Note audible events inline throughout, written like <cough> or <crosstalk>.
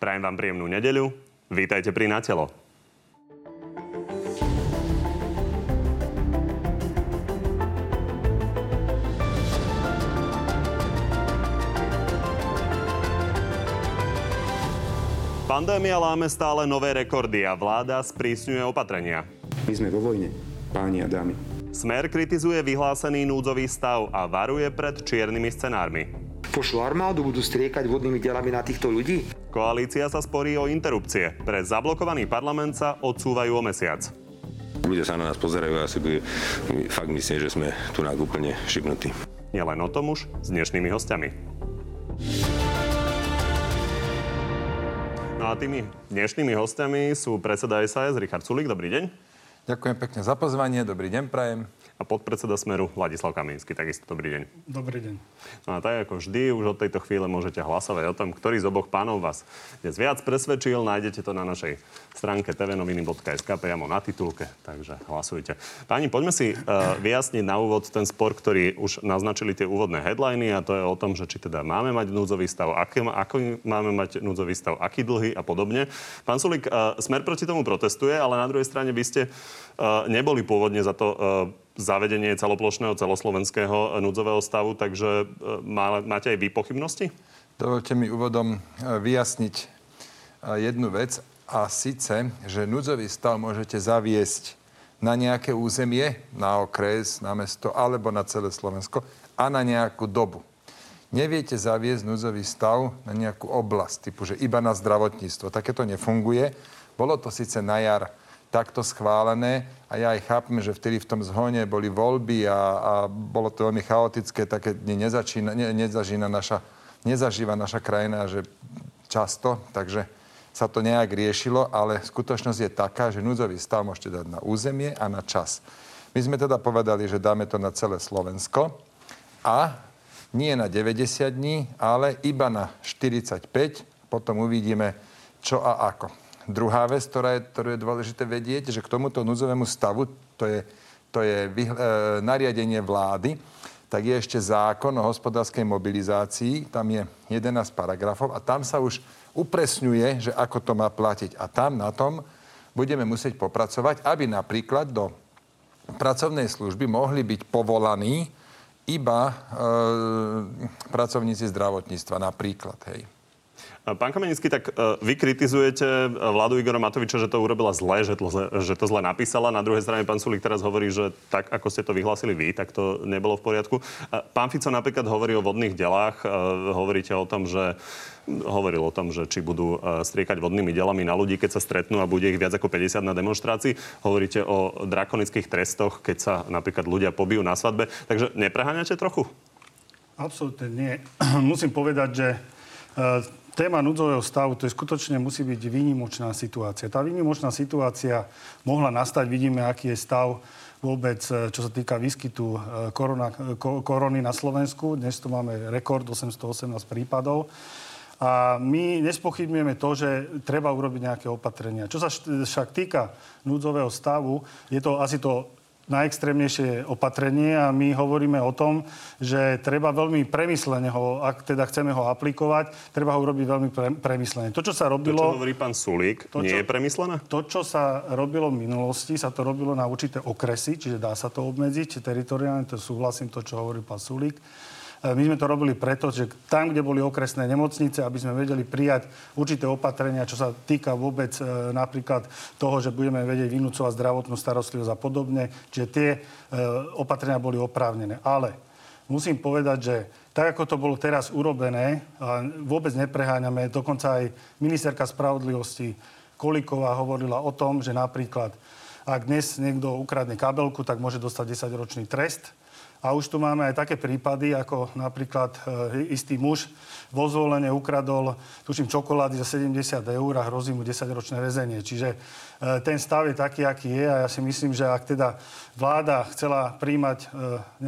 Prajem vám príjemnú nedeľu. Vítajte pri Natelo. Pandémia láme stále nové rekordy a vláda sprísňuje opatrenia. My sme vo vojne, páni a dámy. Smer kritizuje vyhlásený núdzový stav a varuje pred čiernymi scenármi. Pošlo armádu, budú striekať vodnými delami na týchto ľudí? Koalícia sa sporí o interrupcie. Pre zablokovaný parlament sa odsúvajú o mesiac. Ľudia sa na nás pozerajú a asi by fakt myslím, že sme tu na úplne šibnutí. Nielen o tom už s dnešnými hostiami. No a tými dnešnými hostiami sú predseda SAS Richard Sulik. Dobrý deň. Ďakujem pekne za pozvanie. Dobrý deň, prajem a podpredseda Smeru Vladislav Kamínsky. Takisto dobrý deň. Dobrý deň. No a tak ako vždy, už od tejto chvíle môžete hlasovať o tom, ktorý z oboch pánov vás dnes viac presvedčil. Nájdete to na našej stránke tvnoviny.sk priamo na titulke, takže hlasujte. Páni, poďme si uh, vyjasniť na úvod ten spor, ktorý už naznačili tie úvodné headliny a to je o tom, že či teda máme mať núdzový stav, aký, ako máme mať núdzový stav, aký dlhý a podobne. Pán Sulik, uh, Smer proti tomu protestuje, ale na druhej strane by ste uh, neboli pôvodne za to uh, zavedenie celoplošného celoslovenského núdzového stavu, takže e, máte aj vy pochybnosti? Dovolte mi úvodom e, vyjasniť jednu vec a síce, že núdzový stav môžete zaviesť na nejaké územie, na okres, na mesto alebo na celé Slovensko a na nejakú dobu. Neviete zaviesť núdzový stav na nejakú oblasť, typu, že iba na zdravotníctvo. Takéto nefunguje. Bolo to síce na jar takto schválené. A ja aj chápem, že vtedy v tom zhone boli voľby a, a bolo to veľmi chaotické, také dni nezačína, ne, nezažína naša, nezažíva naša krajina, že často, takže sa to nejak riešilo, ale skutočnosť je taká, že núdzový stav môžete dať na územie a na čas. My sme teda povedali, že dáme to na celé Slovensko a nie na 90 dní, ale iba na 45. Potom uvidíme, čo a ako. Druhá vec, ktorá je, ktorú je dôležité vedieť, že k tomuto núdzovému stavu, to je, to je vy, e, nariadenie vlády, tak je ešte zákon o hospodárskej mobilizácii, tam je 11 paragrafov a tam sa už upresňuje, že ako to má platiť. A tam na tom budeme musieť popracovať, aby napríklad do pracovnej služby mohli byť povolaní iba e, pracovníci zdravotníctva napríklad. Hej. Pán Kamenický, tak e, vy kritizujete e, vládu Igora Matoviča, že to urobila zle, že to, že to zle napísala. Na druhej strane pán Sulik teraz hovorí, že tak, ako ste to vyhlásili vy, tak to nebolo v poriadku. Pán Fico napríklad hovorí o vodných delách. E, hovoríte o tom, že hovoril o tom, že či budú striekať vodnými delami na ľudí, keď sa stretnú a bude ich viac ako 50 na demonstrácii. Hovoríte o drakonických trestoch, keď sa napríklad ľudia pobijú na svadbe. Takže nepreháňate trochu? Absolútne nie. <clears throat> Musím povedať, že téma núdzového stavu, to je skutočne musí byť výnimočná situácia. Tá výnimočná situácia mohla nastať, vidíme, aký je stav vôbec, e, čo sa týka výskytu e, korona, korony na Slovensku. Dnes tu máme rekord 818 prípadov. A my nespochybňujeme to, že treba urobiť nejaké opatrenia. Čo sa však týka núdzového stavu, je to asi to najextrémnejšie opatrenie a my hovoríme o tom, že treba veľmi premyslene ho, ak teda chceme ho aplikovať, treba ho urobiť veľmi pre, premyslene. To, čo sa robilo... To, čo hovorí pán Sulík, to, nie čo, je premyslené? To, čo sa robilo v minulosti, sa to robilo na určité okresy, čiže dá sa to obmedziť, teritoriálne, to súhlasím to, čo hovorí pán Sulík. E, my sme to robili preto, že tam, kde boli okresné nemocnice, aby sme vedeli prijať určité opatrenia, čo sa týka vôbec e, napríklad toho, že budeme vedieť vynúcovať zdravotnú starostlivosť a podobne. Čiže tie e, opatrenia boli oprávnené. Ale musím povedať, že tak, ako to bolo teraz urobené, a vôbec nepreháňame, dokonca aj ministerka spravodlivosti Koliková hovorila o tom, že napríklad ak dnes niekto ukradne kabelku, tak môže dostať 10-ročný trest a už tu máme aj také prípady, ako napríklad e, istý muž vo zvolenie ukradol, tuším, čokolády za 70 eur a hrozí mu 10-ročné väzenie. Čiže e, ten stav je taký, aký je a ja si myslím, že ak teda vláda chcela príjmať e,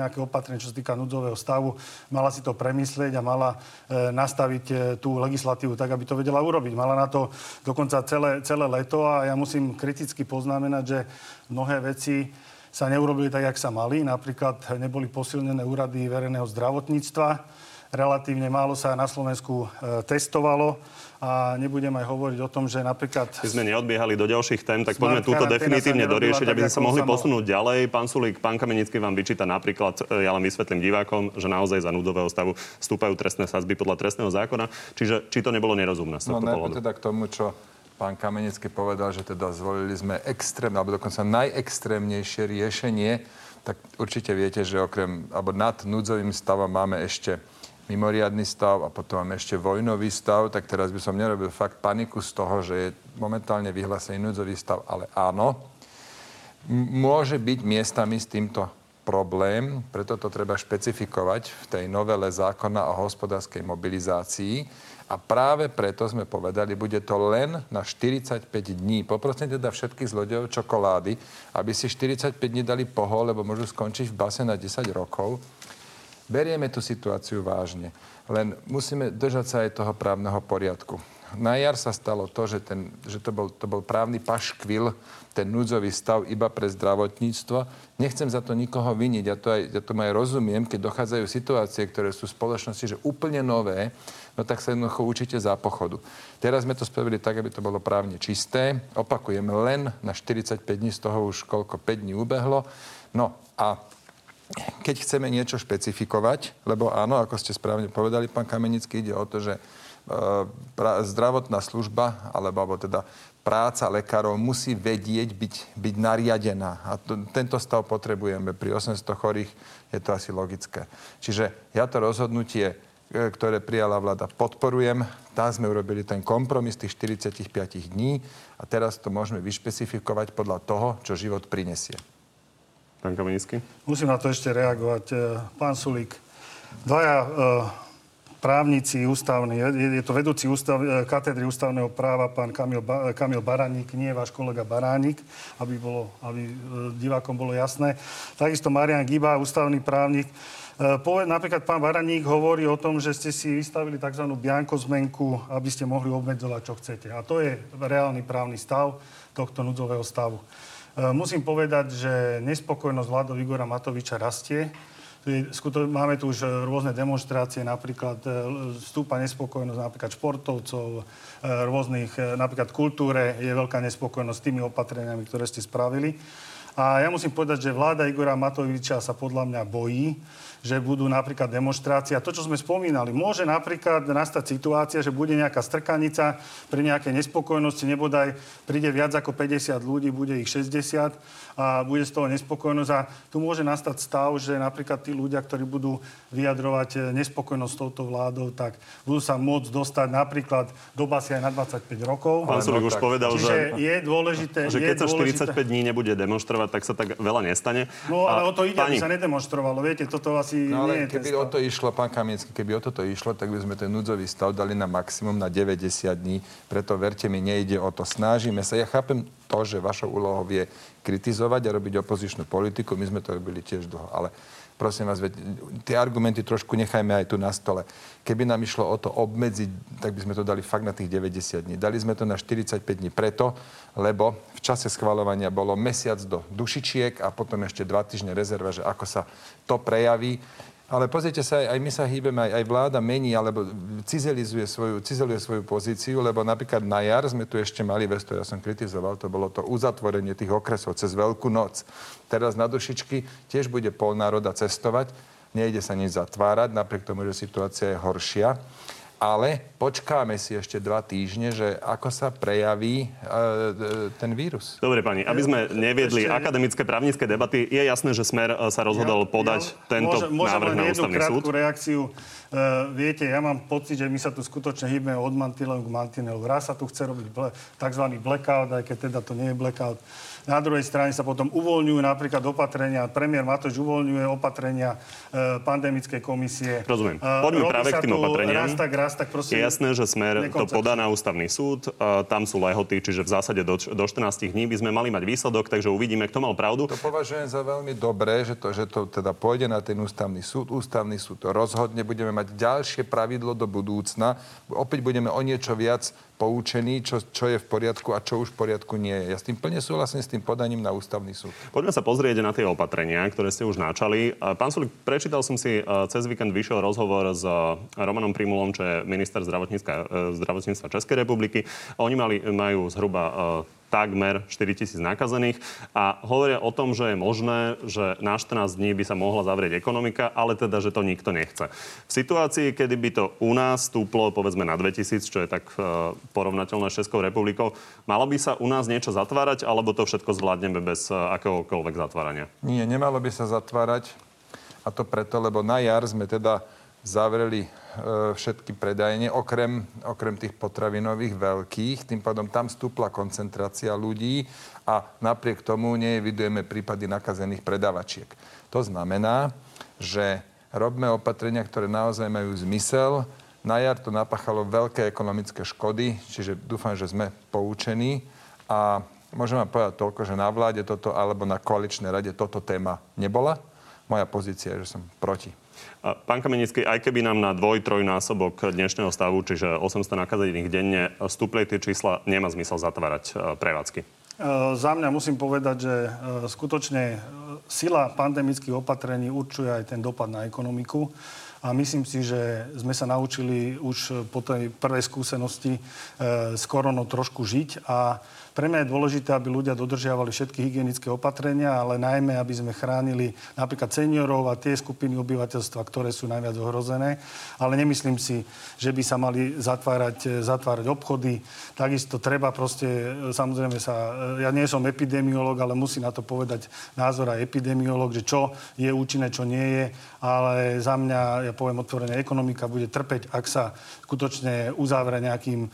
nejaké opatrenie, čo sa týka núdzového stavu, mala si to premyslieť a mala e, nastaviť e, tú legislatívu tak, aby to vedela urobiť. Mala na to dokonca celé, celé leto a ja musím kriticky poznamenať, že mnohé veci sa neurobili tak, jak sa mali. Napríklad neboli posilnené úrady verejného zdravotníctva. relatívne málo sa na Slovensku e, testovalo a nebudem aj hovoriť o tom, že napríklad... My sme neodbiehali do ďalších tém, tak poďme túto definitívne doriešiť, tak, aby sme sa mohli posunúť ďalej. Pán Sulík, pán Kamenický vám vyčíta napríklad, e, ja len vysvetlím divákom, že naozaj za núdového stavu stúpajú trestné sazby podľa trestného zákona. Čiže či to nebolo nerozumné z No tohto pohľadu? teda k tomu, čo pán Kamenický povedal, že teda zvolili sme extrémne, alebo dokonca najextrémnejšie riešenie, tak určite viete, že okrem, alebo nad núdzovým stavom máme ešte mimoriadný stav a potom máme ešte vojnový stav, tak teraz by som nerobil fakt paniku z toho, že je momentálne vyhlásený núdzový stav, ale áno, môže byť miestami s týmto problém, preto to treba špecifikovať v tej novele zákona o hospodárskej mobilizácii. A práve preto sme povedali, bude to len na 45 dní. Poprosím teda všetkých zlodejov čokolády, aby si 45 dní dali pohol, lebo môžu skončiť v base na 10 rokov. Berieme tú situáciu vážne, len musíme držať sa aj toho právneho poriadku. Na jar sa stalo to, že, ten, že to, bol, to bol právny paškvil, ten núdzový stav iba pre zdravotníctvo. Nechcem za to nikoho viniť, ja to aj, ja to aj rozumiem, keď dochádzajú situácie, ktoré sú v spoločnosti, že úplne nové, no tak sa jednoducho učíte za pochodu. Teraz sme to spravili tak, aby to bolo právne čisté. Opakujem, len na 45 dní, z toho už koľko 5 dní ubehlo. No a keď chceme niečo špecifikovať, lebo áno, ako ste správne povedali, pán Kamenický, ide o to, že zdravotná služba, alebo, alebo teda práca lekárov musí vedieť byť, byť nariadená. A to, tento stav potrebujeme. Pri 800 chorých je to asi logické. Čiže ja to rozhodnutie, e, ktoré prijala vláda, podporujem. Tam sme urobili ten kompromis tých 45 dní a teraz to môžeme vyšpecifikovať podľa toho, čo život prinesie. Pán Kamenický? Musím na to ešte reagovať. E, Pán Sulík, dvaja právnici ústavní, je, je to vedúci ústav, e, katedry ústavného práva, pán Kamil, ba, Kamil Baránik, nie váš kolega Baránik, aby, bolo, aby e, divákom bolo jasné. Takisto Marian Giba, ústavný právnik. E, Poved, napríklad pán Baraník hovorí o tom, že ste si vystavili tzv. biankozmenku, aby ste mohli obmedzovať, čo chcete. A to je reálny právny stav tohto núdzového stavu. E, Musím povedať, že nespokojnosť vládou Igora Matoviča rastie. Máme tu už e, rôzne demonstrácie, napríklad e, stúpa nespokojnosť napríklad športovcov, e, rôznych, napríklad kultúre je veľká nespokojnosť s tými opatreniami, ktoré ste spravili. A ja musím povedať, že vláda Igora Matoviča sa podľa mňa bojí, že budú napríklad demonstrácie. A to, čo sme spomínali, môže napríklad nastať situácia, že bude nejaká strkanica pri nejakej nespokojnosti, nebodaj príde viac ako 50 ľudí, bude ich 60 a bude z toho nespokojnosť. A tu môže nastať stav, že napríklad tí ľudia, ktorí budú vyjadrovať eh, nespokojnosť s touto vládou, tak budú sa môcť dostať napríklad do basy aj na 25 rokov. Pán Sulík už povedal, Čiže že... je dôležité... že je keď sa dôležité, 45 dní nebude demonstrovať, tak sa tak veľa nestane. No ale A o to ide, pani, aby sa nedemonstrovalo. Viete, toto asi No nie ale je ten keby stav. o to išlo, pán Kamiecký, keby o toto išlo, tak by sme ten núdzový stav dali na maximum na 90 dní. Preto verte mi, nejde o to. Snažíme sa. Ja chápem to, že vašou úlohou je kritizovať a robiť opozičnú politiku. My sme to robili tiež dlho. Ale prosím vás, veď, tie argumenty trošku nechajme aj tu na stole. Keby nám išlo o to obmedziť, tak by sme to dali fakt na tých 90 dní. Dali sme to na 45 dní preto, lebo v čase schvalovania bolo mesiac do dušičiek a potom ešte dva týždne rezerva, že ako sa to prejaví. Ale pozrite sa, aj, my sa hýbeme, aj, aj vláda mení, alebo cizelizuje svoju, cizeluje svoju pozíciu, lebo napríklad na jar sme tu ešte mali vec, ja som kritizoval, to bolo to uzatvorenie tých okresov cez Veľkú noc. Teraz na dušičky tiež bude pol cestovať, nejde sa nič zatvárať, napriek tomu, že situácia je horšia. Ale počkáme si ešte dva týždne, že ako sa prejaví e, e, ten vírus. Dobre, pani, aby sme neviedli Ešte- akademické právnické debaty, je jasné, že Smer e, sa rozhodol podať tento môžem, môžem návrh na jednu ústavný krátku súd. reakciu. Uh, viete, ja mám pocit, že my sa tu skutočne hýbeme od mantinelu k mantinelu. Raz sa tu chce robiť ble, tzv. blackout, aj keď teda to nie je blackout. Na druhej strane sa potom uvoľňujú napríklad opatrenia, premiér Matoš uvoľňuje opatrenia uh, pandemickej komisie. Rozumiem. Uh, Poďme robí práve k tým opatreniam. Raz tak, raz tak, prosím. Je jasné, že Smer to podá na ústavný súd. E, Tam sú lehoty, čiže v zásade do, do 14 dní by sme mali mať výsledok, takže uvidíme, kto mal pravdu. To považujem za veľmi dobré, že to, že to teda pôjde na ten ústavný súd. Ústavný súd to rozhodne. Budeme mať ďalšie pravidlo do budúcna. Opäť budeme o niečo viac poučení, čo, čo je v poriadku a čo už v poriadku nie je. Ja s tým plne súhlasím s tým podaním na ústavný súd. Poďme sa pozrieť na tie opatrenia, ktoré ste už načali. Pán Sulik, prečítal som si, cez víkend vyšiel rozhovor s Romanom Primulom, čo je minister zdravotníctva Českej republiky. Oni mali, majú zhruba takmer 4 tisíc nakazených a hovoria o tom, že je možné, že na 14 dní by sa mohla zavrieť ekonomika, ale teda, že to nikto nechce. V situácii, kedy by to u nás stúplo povedzme na 2000, čo je tak e, porovnateľné s Českou republikou, malo by sa u nás niečo zatvárať, alebo to všetko zvládneme bez e, akéhokoľvek zatvárania? Nie, nemalo by sa zatvárať. A to preto, lebo na jar sme teda zavreli E, všetky predajne, okrem, okrem tých potravinových veľkých. Tým pádom tam stúpla koncentrácia ľudí a napriek tomu neevidujeme prípady nakazených predavačiek. To znamená, že robíme opatrenia, ktoré naozaj majú zmysel. Na jar to napáchalo veľké ekonomické škody, čiže dúfam, že sme poučení a môžem vám povedať toľko, že na vláde toto alebo na koaličnej rade toto téma nebola. Moja pozícia je, že som proti. Pán Kamenický, aj keby nám na dvoj, trojnásobok dnešného stavu, čiže 800 nakazených denne, stúpli tie čísla, nemá zmysel zatvárať e, prevádzky. E, za mňa musím povedať, že e, skutočne sila pandemických opatrení určuje aj ten dopad na ekonomiku. A myslím si, že sme sa naučili už po tej prvej skúsenosti s koronou trošku žiť a pre mňa je dôležité, aby ľudia dodržiavali všetky hygienické opatrenia, ale najmä, aby sme chránili napríklad seniorov a tie skupiny obyvateľstva, ktoré sú najviac ohrozené. Ale nemyslím si, že by sa mali zatvárať, zatvárať obchody. Takisto treba proste, samozrejme sa, ja nie som epidemiolog, ale musí na to povedať názor aj epidemiolog, že čo je účinné, čo nie je. Ale za mňa, ja poviem otvorene, ekonomika bude trpeť, ak sa skutočne uzavre nejakým,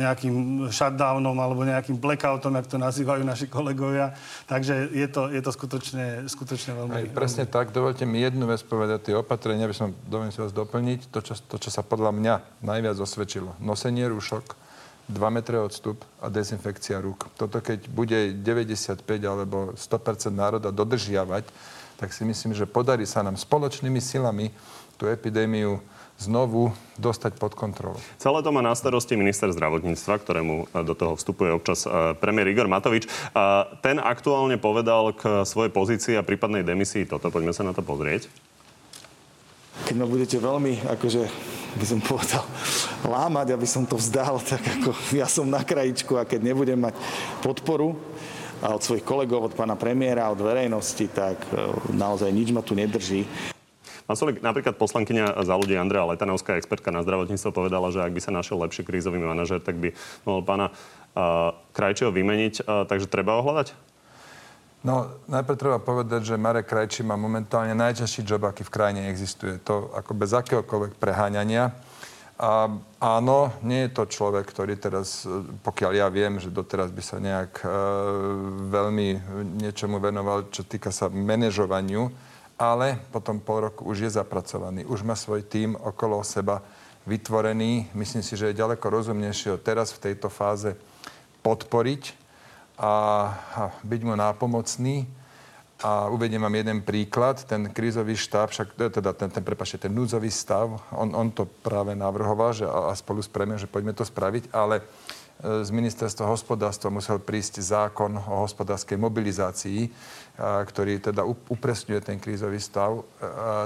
nejakým shutdownom alebo nejakým blackoutom, jak to nazývajú naši kolegovia. Takže je to, je to skutočne, skutočne veľmi... Aj, presne veľmi... tak. Dovolte mi jednu vec povedať. Tie opatrenia, aby som dovolím si vás doplniť. To čo, to, čo sa podľa mňa najviac osvedčilo. Nosenie rúšok, 2 metre odstup a dezinfekcia rúk. Toto keď bude 95 alebo 100% národa dodržiavať, tak si myslím, že podarí sa nám spoločnými silami tú epidémiu znovu dostať pod kontrolu. Celé to má na starosti minister zdravotníctva, ktorému e, do toho vstupuje občas e, premiér Igor Matovič. E, ten aktuálne povedal k svojej pozícii a prípadnej demisii toto. Poďme sa na to pozrieť. Keď ma budete veľmi, akože by som povedal, <laughs> lámať, aby som to vzdal, <laughs> tak ako ja som na krajičku a keď nebudem mať podporu a od svojich kolegov, od pána premiéra, od verejnosti, tak naozaj nič ma tu nedrží. Pán Solik, napríklad poslankyňa za ľudí Andrea Letanovská, expertka na zdravotníctvo, povedala, že ak by sa našiel lepší krízový manažer, tak by mohol pána uh, Krajčieho vymeniť. Uh, takže treba ho hľadať? No, najprv treba povedať, že Marek Krajčí má momentálne najťažší job, aký v krajine existuje. To ako bez akéhokoľvek preháňania. A áno, nie je to človek, ktorý teraz, pokiaľ ja viem, že doteraz by sa nejak e, veľmi niečomu venoval, čo týka sa manažovaniu ale potom pol roku už je zapracovaný, už má svoj tím okolo seba vytvorený. Myslím si, že je ďaleko rozumnejšie ho teraz v tejto fáze podporiť a, byť mu nápomocný. A uvediem vám jeden príklad. Ten krízový štáb, však teda ten, ten, prepašte, ten núdzový stav, on, on to práve navrhoval, že a, spolu s premiérom, že poďme to spraviť, ale z ministerstva hospodárstva musel prísť zákon o hospodárskej mobilizácii, ktorý teda upresňuje ten krízový stav,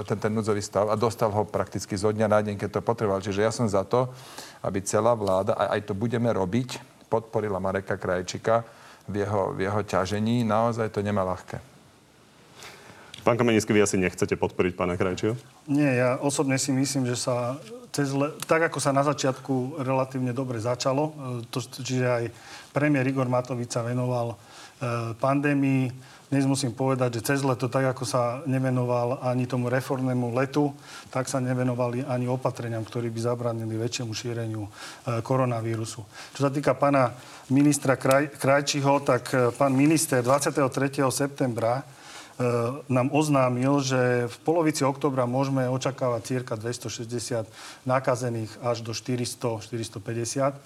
ten, ten núdzový stav a dostal ho prakticky zo dňa na deň, keď to potreboval. Čiže ja som za to, aby celá vláda, a aj to budeme robiť, podporila Mareka Krajčika v jeho, v jeho ťažení. Naozaj to nemá ľahké. Pán Kamenický, vy asi nechcete podporiť pána Krajčiho? Nie, ja osobne si myslím, že sa cez le... tak ako sa na začiatku relatívne dobre začalo, e, to, čiže aj premiér Igor Matovič sa venoval e, pandémii. Dnes musím povedať, že cez leto, tak ako sa nevenoval ani tomu reformnému letu, tak sa nevenovali ani opatreniam, ktorí by zabránili väčšiemu šíreniu e, koronavírusu. Čo sa týka pána ministra Kraj, Krajčiho, tak e, pán minister 23. septembra nám oznámil, že v polovici oktobra môžeme očakávať cirka 260 nakazených až do 400-450.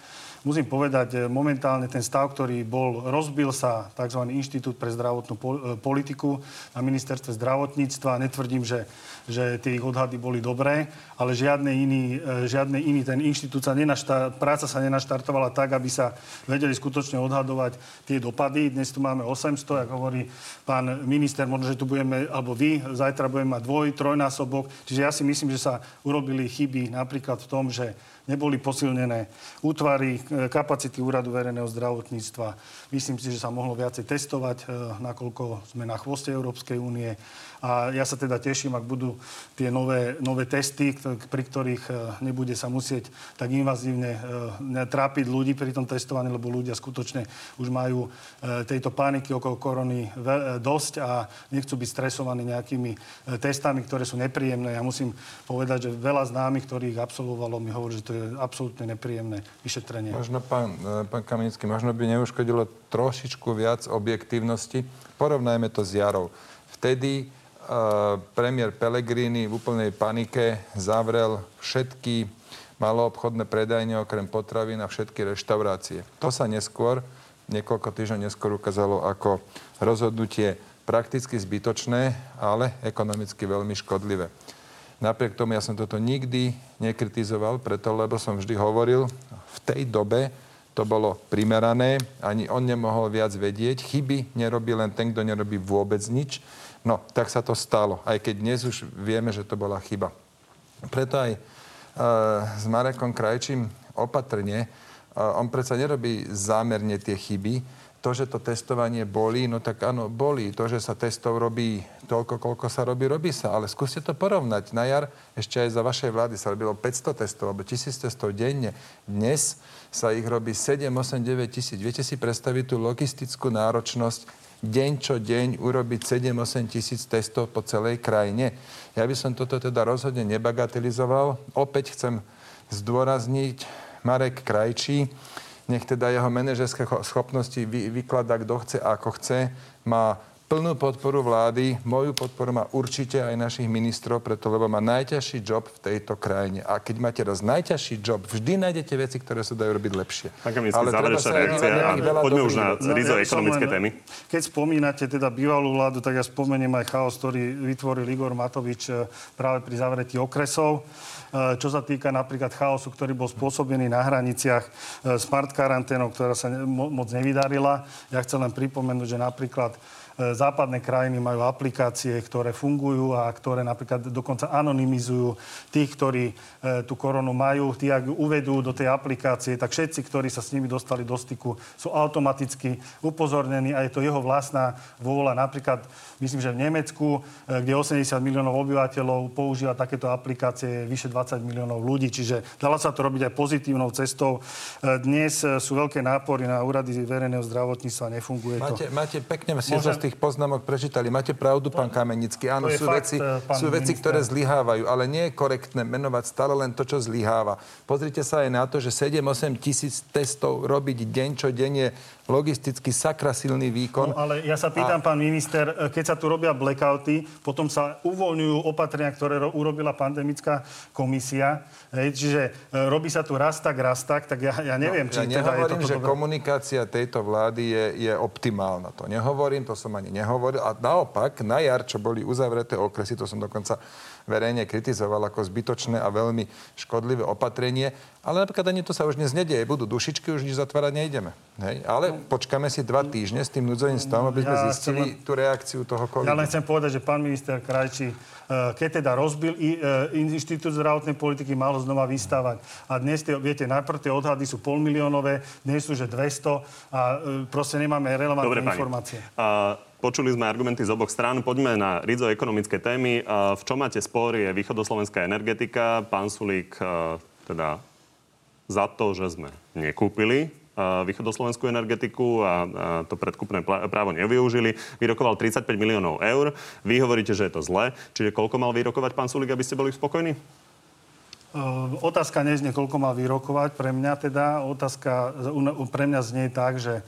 Musím povedať, momentálne ten stav, ktorý bol, rozbil sa tzv. Inštitút pre zdravotnú politiku na ministerstve zdravotníctva. Netvrdím, že že tie ich odhady boli dobré, ale žiadny iný, e, žiadny iný ten inštitút sa nenašta, práca sa nenaštartovala tak, aby sa vedeli skutočne odhadovať tie dopady. Dnes tu máme 800, ako hovorí pán minister, možno, že tu budeme, alebo vy, zajtra budeme mať dvoj, trojnásobok. Čiže ja si myslím, že sa urobili chyby napríklad v tom, že neboli posilnené útvary, e, kapacity úradu verejného zdravotníctva. Myslím si, že sa mohlo viacej testovať, e, nakoľko sme na chvoste Európskej únie. A ja sa teda teším, ak budú tie nové, nové testy, pri ktorých e, nebude sa musieť tak invazívne e, trápiť ľudí pri tom testovaní, lebo ľudia skutočne už majú e, tejto paniky okolo korony dosť a nechcú byť stresovaní nejakými testami, ktoré sú nepríjemné. Ja musím povedať, že veľa známych, ktorých absolvovalo, mi hovorí, že to je absolútne nepríjemné vyšetrenie. Možno, pán, pán Kamenický, možno by neuškodilo trošičku viac objektívnosti. Porovnajme to s jarou. Vtedy premiér Pellegrini v úplnej panike zavrel všetky maloobchodné predajne okrem potravín a všetky reštaurácie. To sa neskôr, niekoľko týždňov neskôr ukázalo ako rozhodnutie prakticky zbytočné, ale ekonomicky veľmi škodlivé. Napriek tomu ja som toto nikdy nekritizoval, preto lebo som vždy hovoril, v tej dobe to bolo primerané, ani on nemohol viac vedieť. Chyby nerobí len ten, kto nerobí vôbec nič. No, tak sa to stalo, aj keď dnes už vieme, že to bola chyba. Preto aj e, s Marekom Krajčím opatrne, e, on predsa nerobí zámerne tie chyby, to, že to testovanie boli, no tak áno, boli. To, že sa testov robí toľko, koľko sa robí, robí sa. Ale skúste to porovnať. Na jar ešte aj za vašej vlády sa robilo 500 testov alebo 1000 testov denne. Dnes sa ich robí 7, 8, 9 tisíc. Viete si predstaviť tú logistickú náročnosť deň čo deň urobiť 7-8 tisíc testov po celej krajine. Ja by som toto teda rozhodne nebagatelizoval. Opäť chcem zdôrazniť Marek Krajčí, nech teda jeho manažerské schopnosti vy, vykladá, kto chce, ako chce, má plnú podporu vlády. Moju podporu má určite aj našich ministrov, preto lebo má najťažší job v tejto krajine. A keď máte raz najťažší job, vždy nájdete veci, ktoré sa dajú robiť lepšie. Ale záverečná reakcia. A poďme už na rizo ekonomické len, témy. Keď spomínate teda bývalú vládu, tak ja spomeniem aj chaos, ktorý vytvoril Igor Matovič e, práve pri zavretí okresov. E, čo sa týka napríklad chaosu, ktorý bol spôsobený na hraniciach e, smart karanténou, ktorá sa moc nevydarila. Ja chcem len pripomenúť, že napríklad západné krajiny majú aplikácie, ktoré fungujú a ktoré napríklad dokonca anonymizujú tých, ktorí e, tú koronu majú. Tí, ak uvedú do tej aplikácie, tak všetci, ktorí sa s nimi dostali do styku, sú automaticky upozornení a je to jeho vlastná vôľa. Napríklad, myslím, že v Nemecku, e, kde 80 miliónov obyvateľov používa takéto aplikácie vyše 20 miliónov ľudí, čiže dalo sa to robiť aj pozitívnou cestou. Dnes sú veľké nápory na úrady verejného zdravotníctva, nefunguje máte, to. Máte pekne Môžem, tých poznámok prečítali. Máte pravdu, pán Kamenický. Áno, sú fakt, veci, eh, sú veci, ktoré zlyhávajú, ale nie je korektné menovať stále len to, čo zlyháva. Pozrite sa aj na to, že 7-8 tisíc testov robiť deň čo deň je logisticky sakra silný výkon. No, ale ja sa pýtam, a... pán minister, keď sa tu robia blackouty, potom sa uvoľňujú opatrenia, ktoré ro- urobila pandemická komisia. Hej, čiže e, robí sa tu raz tak, raz tak, tak ja, ja neviem, no, či ja teda je to že dobré. komunikácia tejto vlády je, je optimálna. To nehovorím, to som ani nehovoril. A naopak, na jar, čo boli uzavreté okresy, to som dokonca verejne kritizoval ako zbytočné a veľmi škodlivé opatrenie. Ale napríklad ani to sa už dnes nedieje. Budú dušičky, už nič zatvárať nejdeme. Hej? Ale počkáme si dva týždne s tým núdzovým stavom, aby sme ja zistili chcem... tú reakciu toho covidu. Ja len chcem povedať, že pán minister Krajčí, eh, keď teda rozbil eh, Inštitút zdravotnej politiky, malo znova vystávať. A dnes, tie, viete, najprv tie odhady sú polmiliónové, dnes sú že 200 a eh, proste nemáme relevantné Dobre, informácie. A Počuli sme argumenty z oboch strán. Poďme na rizo ekonomické témy. V čom máte spor je východoslovenská energetika. Pán Sulík teda za to, že sme nekúpili východoslovenskú energetiku a to predkupné právo nevyužili. Vyrokoval 35 miliónov eur. Vy hovoríte, že je to zle. Čiže koľko mal vyrokovať pán Sulík, aby ste boli spokojní? Otázka neznie, koľko mal vyrokovať. Pre mňa teda otázka pre mňa znie tak, že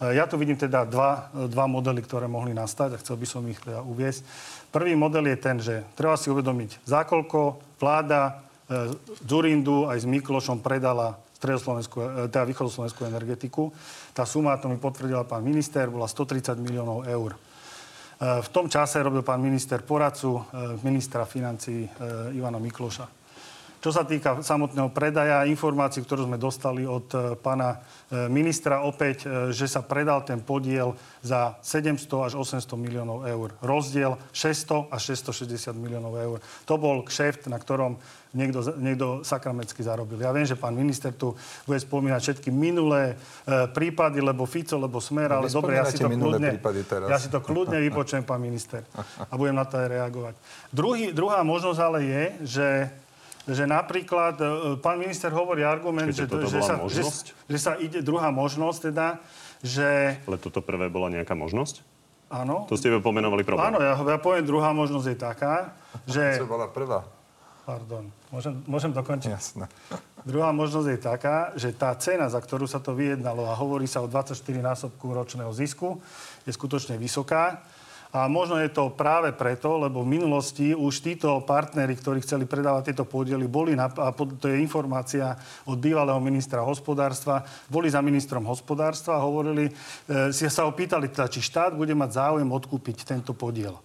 ja tu vidím teda dva, dva modely, ktoré mohli nastať a chcel by som ich teda uviesť. Prvý model je ten, že treba si uvedomiť, za koľko vláda e, Zurindu aj s Miklošom predala stredoslovenskú, e, teda východoslovenskú energetiku. Tá suma, to mi potvrdila pán minister, bola 130 miliónov eur. V tom čase robil pán minister poradcu ministra financí Ivana Mikloša. Čo sa týka samotného predaja, informácií, ktorú sme dostali od pána ministra opäť, že sa predal ten podiel za 700 až 800 miliónov eur. Rozdiel 600 až 660 miliónov eur. To bol kšeft, na ktorom niekto, niekto sakramecky zarobil. Ja viem, že pán minister tu bude spomínať všetky minulé e, prípady, lebo Fico, lebo Smer, ale dobre, ja si to kľudne, ja si to kľudne vypočujem, pán minister. A budem na to aj reagovať. Druhý, druhá možnosť ale je, že že napríklad, e, pán minister hovorí argument, že, že, sa, že, že sa ide, druhá možnosť teda, že... Ale toto prvé bola nejaká možnosť? Áno. To ste pomenovali problém. Áno, ja, ja poviem, druhá možnosť je taká, že... To bola prvá. Pardon, môžem, môžem dokončiť? Jasné. Druhá možnosť je taká, že tá cena, za ktorú sa to vyjednalo, a hovorí sa o 24 násobku ročného zisku, je skutočne vysoká. A možno je to práve preto, lebo v minulosti už títo partnery, ktorí chceli predávať tieto podiely, boli, na, a to je informácia od bývalého ministra hospodárstva, boli za ministrom hospodárstva a hovorili, e, si sa opýtali, teda, či štát bude mať záujem odkúpiť tento podiel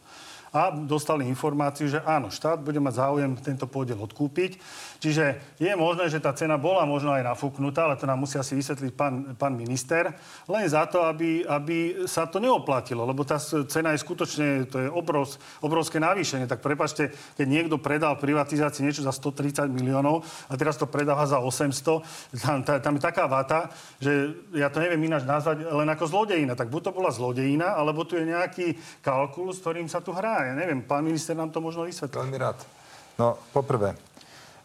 a dostali informáciu, že áno, štát bude mať záujem tento podiel odkúpiť. Čiže je možné, že tá cena bola možno aj nafúknutá, ale to nám musia si vysvetliť pán, pán minister, len za to, aby, aby sa to neoplatilo, lebo tá cena je skutočne, to je obrov, obrovské navýšenie. Tak prepačte, keď niekto predal privatizácii niečo za 130 miliónov a teraz to predáva za 800, tam, tam je taká vata, že ja to neviem ináč nazvať len ako zlodejina. Tak buď to bola zlodejina, alebo tu je nejaký kalkul, s ktorým sa tu hrá. Ja neviem, pán minister nám to možno vysvetlí. Veľmi rád. No, poprvé,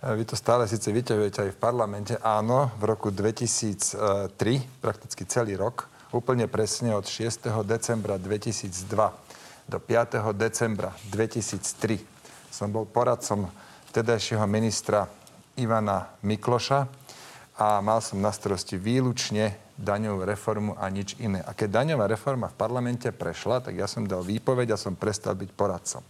e, vy to stále síce vyťahujete aj v parlamente. Áno, v roku 2003, prakticky celý rok, úplne presne od 6. decembra 2002 do 5. decembra 2003 som bol poradcom vtedajšieho ministra Ivana Mikloša a mal som na starosti výlučne daňovú reformu a nič iné. A keď daňová reforma v parlamente prešla, tak ja som dal výpoveď a som prestal byť poradcom.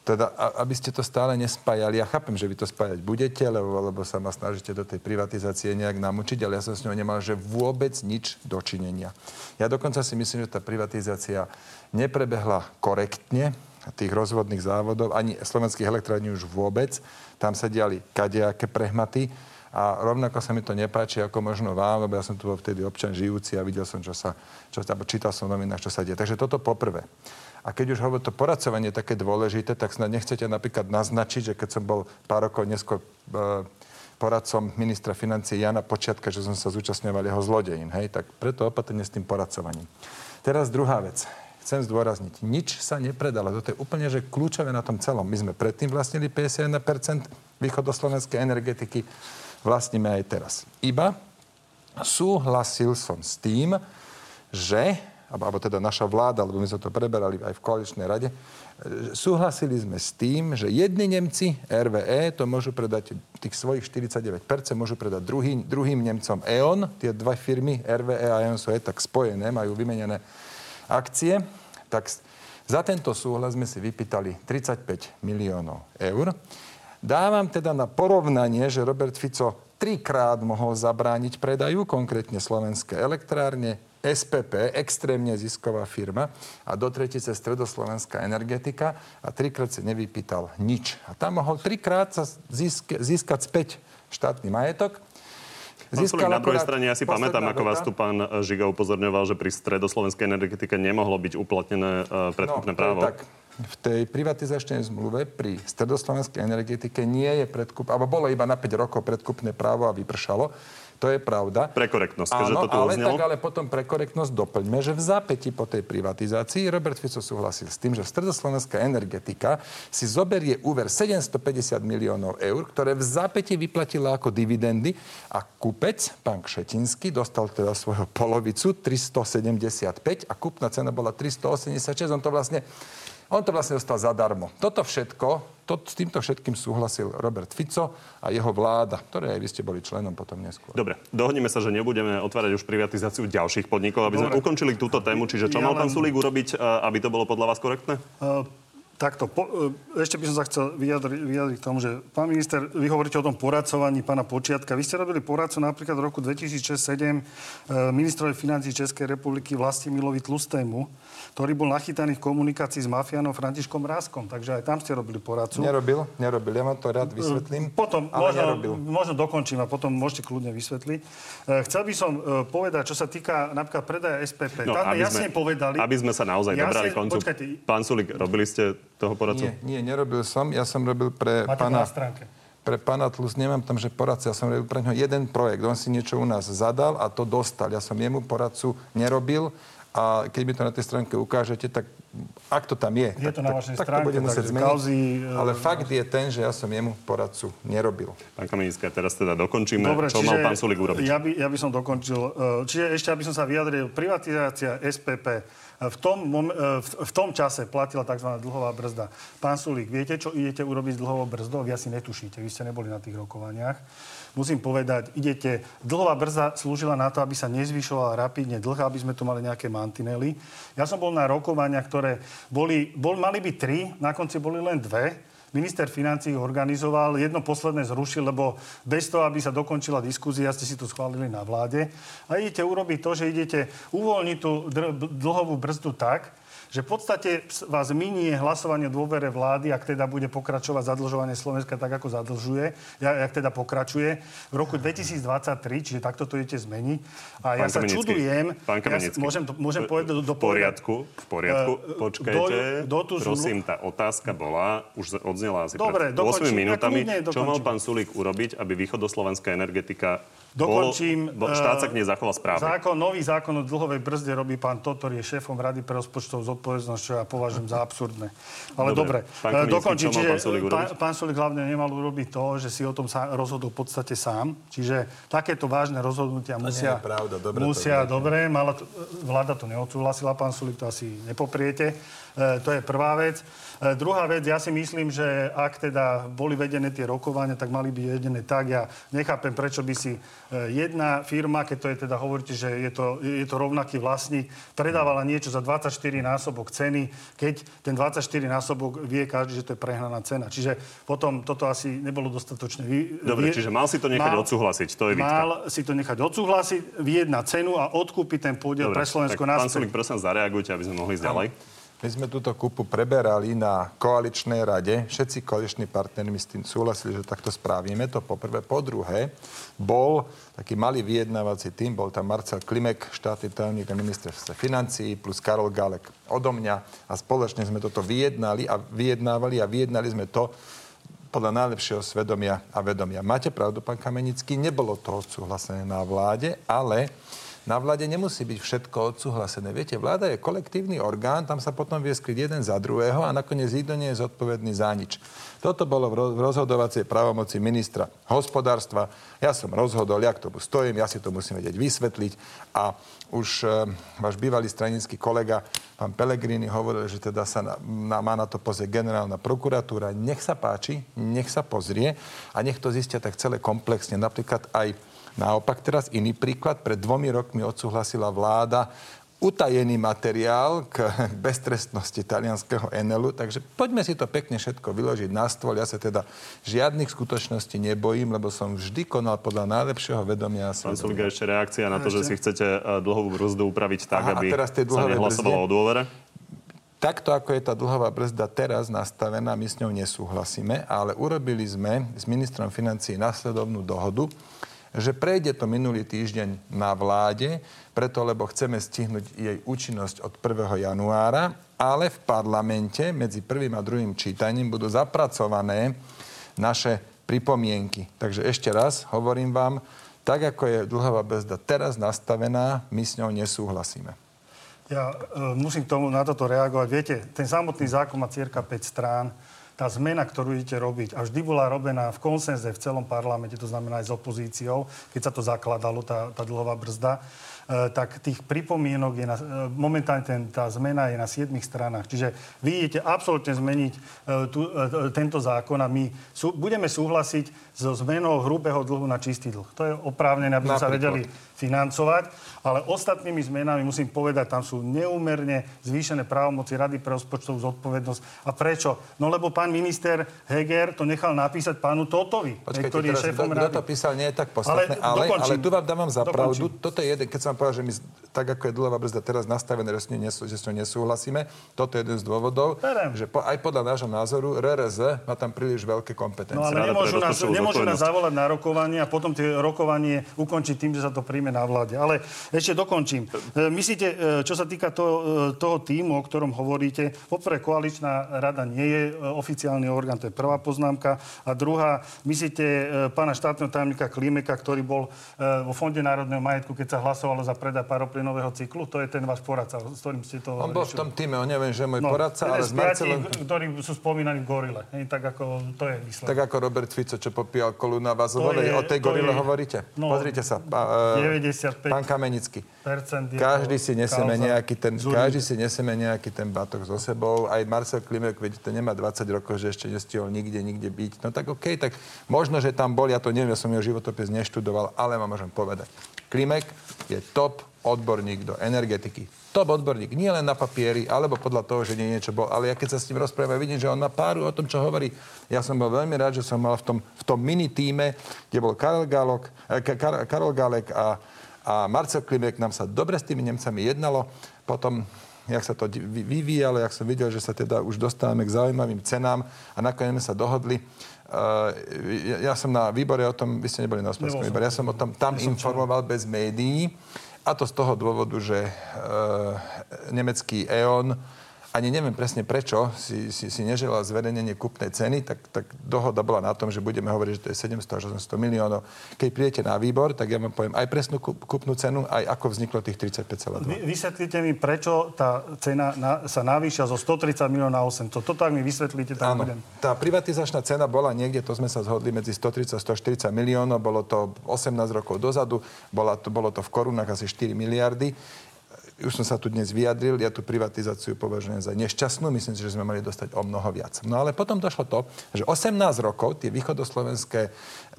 Teda, aby ste to stále nespájali. Ja chápem, že vy to spájať budete, lebo, lebo sa ma snažíte do tej privatizácie nejak namučiť, ale ja som s ňou nemal, že vôbec nič dočinenia. Ja dokonca si myslím, že tá privatizácia neprebehla korektne, tých rozvodných závodov, ani slovenských elektrární už vôbec. Tam sa diali kadejaké prehmaty. A rovnako sa mi to nepáči, ako možno vám, lebo ja som tu bol vtedy občan žijúci a videl som, čo sa, čo, alebo čítal som v čo sa deje. Takže toto poprvé. A keď už hovorí to poracovanie také dôležité, tak snad nechcete napríklad naznačiť, že keď som bol pár rokov neskôr e, poradcom ministra financie Jana Počiatka, že som sa zúčastňoval jeho zlodejín. Hej? Tak preto opatrne s tým poracovaním. Teraz druhá vec. Chcem zdôrazniť, nič sa nepredalo. Toto je úplne že kľúčové na tom celom. My sme predtým vlastnili 51% východoslovenskej energetiky vlastníme aj teraz. Iba súhlasil som s tým, že, alebo teda naša vláda, lebo my sme to preberali aj v koaličnej rade, súhlasili sme s tým, že jedni Nemci, RVE, to môžu predať tých svojich 49%, môžu predať druhý, druhým Nemcom E.ON, tie dva firmy, RVE a E.ON sú aj tak spojené, majú vymenené akcie, tak za tento súhlas sme si vypýtali 35 miliónov eur. Dávam teda na porovnanie, že Robert Fico trikrát mohol zabrániť predaju, konkrétne slovenské elektrárne, SPP, extrémne zisková firma a do tretice stredoslovenská energetika a trikrát sa nevypýtal nič. A tam mohol trikrát sa získ- získať späť štátny majetok. Na druhej strane, ja si pamätám, ako vás tu pán Žiga upozorňoval, že pri stredoslovenskej energetike nemohlo byť uplatnené uh, predkupné no, právo. Tak, v tej privatizačnej zmluve pri stredoslovenskej energetike nie je predkup, alebo bolo iba na 5 rokov predkupné právo a vypršalo. To je pravda. Pre korektnosť, Áno, to tu ale, tak, ale potom pre korektnosť doplňme, že v zápäti po tej privatizácii Robert Fico súhlasil s tým, že stredoslovenská energetika si zoberie úver 750 miliónov eur, ktoré v zápäti vyplatila ako dividendy a kúpec, pán Kšetinský, dostal teda svoju polovicu 375 a kúpna cena bola 386. On to vlastne on to vlastne dostal zadarmo. Toto všetko, to, s týmto všetkým súhlasil Robert Fico a jeho vláda, ktoré aj vy ste boli členom potom neskôr. Dobre, dohodneme sa, že nebudeme otvárať už privatizáciu ďalších podnikov, aby Dobre. sme ukončili túto tému. Čiže čo ja mal len... pán Sulík urobiť, aby to bolo podľa vás korektné? Uh, Takto, po, e, ešte by som sa chcel vyjadriť, vyjadriť k tomu, že pán minister, vy hovoríte o tom poradcovaní pána Počiatka. Vy ste robili poradcu napríklad v roku 2006-2007 ministrovi financí Českej republiky Vlastimilovi Tlustému, ktorý bol nachytaný v komunikácii s mafiánom Františkom Ráskom. Takže aj tam ste robili poradcu. Nerobil, nerobil. Ja vám to rád vysvetlím. Potom ale možno, nerobil. možno dokončím a potom môžete kľudne vysvetliť. E, Chcel by som e, povedať, čo sa týka napríklad predaja SPP. No, tam jasne sme- povedali... Aby sme sa naozaj Jasne- dobrali koncu. počkajte. Pán Sulik, robili ste toho poradcu? Nie, nie, nerobil som. Ja som robil pre Máte to pána... na stránke. Pre pána Tlus nemám tam, že poradca. Ja som robil pre neho jeden projekt. On si niečo u nás zadal a to dostal. Ja som jemu poradcu nerobil. A keď mi to na tej stránke ukážete, tak ak to tam je, Je tak, to na tak, vašej tak to stránke, budem musieť zmeniť. kauzy, e, Ale fakt je ten, že ja som jemu poradcu nerobil. Pán Kamenický, a teraz teda dokončíme, Dobre, čo mal pán Sulik urobiť. Ja by, ja by som dokončil. e, Čiže ešte, aby som sa vyjadril, privatizácia SPP. V tom, mom- e, v, v tom čase platila tzv. dlhová brzda. Pán Sulík, viete, čo idete urobiť s dlhovou brzdou? Vy asi netušíte, vy ste neboli na tých rokovaniach. Musím povedať, idete, dlhová brzda slúžila na to, aby sa nezvyšovala rapidne dlh, aby sme tu mali nejaké mantinely. Ja som bol na rokovaniach, ktoré boli, bol, mali byť tri, na konci boli len dve. Minister financí organizoval, jedno posledné zrušil, lebo bez toho, aby sa dokončila diskúzia, ste si to schválili na vláde. A idete urobiť to, že idete uvoľniť tú dlhovú brzdu tak, že v podstate vás minie hlasovanie o dôvere vlády, ak teda bude pokračovať zadlžovanie Slovenska tak, ako zadlžuje, jak teda pokračuje, v roku 2023, čiže takto to idete zmeniť. A ja Pán sa Kamenický, čudujem, Pán ja, Kamenický. môžem, to, môžem povedať do, do poriadku, v poriadku. Eh, Počkajte. tú zmluvu- Prosím, tá otázka bola, už odznela asi Dobre, pred 8 dokončím. minútami. Čo mal pán Sulík urobiť, aby východoslovenská energetika Dokončím, Bolo, bo, štát sa k nej zachoval správne. Zákon, nový zákon o dlhovej brzde robí pán Totor, je šéfom Rady pre rozpočtov zodpovednosť, čo ja považujem za absurdné. Ale dobre, Dobre. Pán dokončím. Čiže pán Sulík pán, pán Sulik hlavne nemal urobiť to, že si o tom sa rozhodol v podstate sám. Čiže takéto vážne rozhodnutia musia... nie je pravda, dobre to musia, viete. dobre, mala to, vláda to neodsúhlasila, pán Sulik, to asi nepopriete. E, to je prvá vec. E, druhá vec, ja si myslím, že ak teda boli vedené tie rokovania, tak mali byť vedené tak. Ja nechápem, prečo by si e, jedna firma, keď to je teda, hovoríte, že je to, je to rovnaký vlastník, predávala niečo za 24 násobok ceny, keď ten 24 násobok vie každý, že to je prehnaná cena. Čiže potom toto asi nebolo dostatočne... Vy, Dobre, vy- čiže mal si to nechať odsúhlasiť, to je výtka. Mal si to nechať odsúhlasiť, vyjednať cenu a odkúpiť ten podiel Dobre, pre Slovensko tak pán naspäť. Sulik, prosím, zareagujte, aby sme mohli ísť ďalej. My sme túto kúpu preberali na koaličnej rade. Všetci koaliční partneri mi s tým súhlasili, že takto spravíme to poprvé. Po druhé, bol taký malý vyjednávací tým, bol tam Marcel Klimek, štátny tajomník na ministerstve financií, plus Karol Galek odo mňa a spoločne sme toto vyjednali a vyjednávali a vyjednali sme to podľa najlepšieho svedomia a vedomia. Máte pravdu, pán Kamenický, nebolo to odsúhlasené na vláde, ale na vláde nemusí byť všetko odsúhlasené. Viete, vláda je kolektívny orgán, tam sa potom vie skryť jeden za druhého a nakoniec nikto nie je zodpovedný za nič. Toto bolo v roz- v rozhodovacej právomoci ministra hospodárstva. Ja som rozhodol, ja k tomu stojím, ja si to musím vedieť vysvetliť a už e, váš bývalý stranický kolega, pán Pellegrini, hovoril, že teda sa na, na, má na to pozrieť generálna prokuratúra. Nech sa páči, nech sa pozrie a nech to zistia tak celé komplexne. Napríklad aj naopak teraz iný príklad. Pred dvomi rokmi odsúhlasila vláda utajený materiál k <laughs> beztrestnosti talianského Enelu. Takže poďme si to pekne všetko vyložiť na stôl. Ja sa teda žiadnych skutočností nebojím, lebo som vždy konal podľa najlepšieho vedomia a Pán. Sulik, ešte reakcia na to, že si chcete eh, dlhovú brzdu upraviť tak, Aha, a aby teraz tej sa nehlasovalo o dôvere? Takto, ako je tá dlhová brzda teraz nastavená, my s ňou nesúhlasíme, ale urobili sme s ministrom financií nasledovnú dohodu, že prejde to minulý týždeň na vláde, preto lebo chceme stihnúť jej účinnosť od 1. januára, ale v parlamente medzi prvým a druhým čítaním budú zapracované naše pripomienky. Takže ešte raz hovorím vám, tak ako je dlhová brzda teraz nastavená, my s ňou nesúhlasíme. Ja e, musím k tomu na toto reagovať. Viete, ten samotný zákon má cirka 5 strán. Tá zmena, ktorú idete robiť, a vždy bola robená v konsenze v celom parlamente, to znamená aj s opozíciou, keď sa to zakladalo, tá, tá dlhová brzda. E, tak tých pripomienok je na, e, momentálne ten, tá zmena je na 7 stranách. Čiže vy idete absolútne zmeniť tu, tento zákon a my sú, budeme súhlasiť so zmenou hrubého dlhu na čistý dlh. To je oprávnené, aby sa vedeli financovať, ale ostatnými zmenami musím povedať, tam sú neúmerne zvýšené právomoci Rady pre rozpočtovú zodpovednosť. A prečo? No lebo pán minister Heger to nechal napísať pánu Totovi, Počkajte, ktorý je šéfom kto, to písal, nie je tak podstatné, Ale ale, ale, tu vám dávam za pravdu. Toto je jeden, keď som povedal, že my tak ako je dlhová brzda teraz nastavené, že s ňou nesú, že s ňou nesúhlasíme, toto je jeden z dôvodov, Berem. že po, aj podľa nášho názoru RRZ má tam príliš veľké kompetencie. No ale nemôžu nás, nemôžu nás zavolať na rokovanie a potom tie rokovanie ukončiť tým, že sa to príjme na vláde. Ale ešte dokončím. E, Myslíte, e, čo sa týka toho, toho týmu, o ktorom hovoríte, poprvé koaličná rada nie je e, oficiálny orgán, to je prvá poznámka. A druhá, myslíte e, pána štátneho tajomníka Klimeka, ktorý bol e, vo Fonde národného majetku, keď sa hlasovalo za predaj paroplynového cyklu, to je ten váš poradca, s ktorým ste to On bol v tom týme, on neviem, že je môj No, poradca, jeden ale s Marcelom... ktorí sú spomínaní v Gorile. Hej, tak ako to je výsledok. Tak ako Robert Fico, čo popíjal kolu na je- o tej gorile je- hovoríte? no, Pozrite sa. E, 95 Pán Kamenický. Každý si neseme kauza nejaký ten, Zurinda. každý si neseme nejaký ten batok so sebou. Aj Marcel Klimek, veď to nemá 20 rokov, že ešte nestihol nikde, nikde byť. No tak OK, tak možno, že tam bol, ja to neviem, ja som jeho životopis neštudoval, ale vám môžem povedať. Klimek je top odborník do energetiky. Top odborník, nie len na papieri, alebo podľa toho, že nie niečo bol. Ale ja keď sa s ním rozprávam, vidím, že on má páru o tom, čo hovorí. Ja som bol veľmi rád, že som mal v tom, v tom mini týme, kde bol Karel, Galok, eh, Ka- Kar- Karol Galek a, a Marcel Klimek. Nám sa dobre s tými Nemcami jednalo. Potom jak sa to vyvíjalo, jak som videl, že sa teda už dostávame k zaujímavým cenám a nakoniec sa dohodli. Ja, ja som na výbore o tom, vy ste neboli na hospodárskom výbore, ja som o tom tam informoval bez médií. A to z toho dôvodu, že uh, nemecký E.ON ani neviem presne prečo, si, si, si neželal zverejnenie kupnej ceny, tak, tak dohoda bola na tom, že budeme hovoriť, že to je 700 až 800 miliónov. Keď prídete na výbor, tak ja vám poviem aj presnú kup, kupnú cenu, aj ako vzniklo tých 35,2. Vy, vysvetlite mi, prečo tá cena na, sa navýšia zo 130 miliónov na 800. Toto ak mi vysvetlíte, tak Áno. budem. Tá privatizačná cena bola niekde, to sme sa zhodli, medzi 130 a 140 miliónov. Bolo to 18 rokov dozadu, bola to, bolo to v korunách asi 4 miliardy. Už som sa tu dnes vyjadril, ja tú privatizáciu považujem za nešťastnú, myslím si, že sme mali dostať o mnoho viac. No ale potom došlo to, že 18 rokov tie východoslovenské,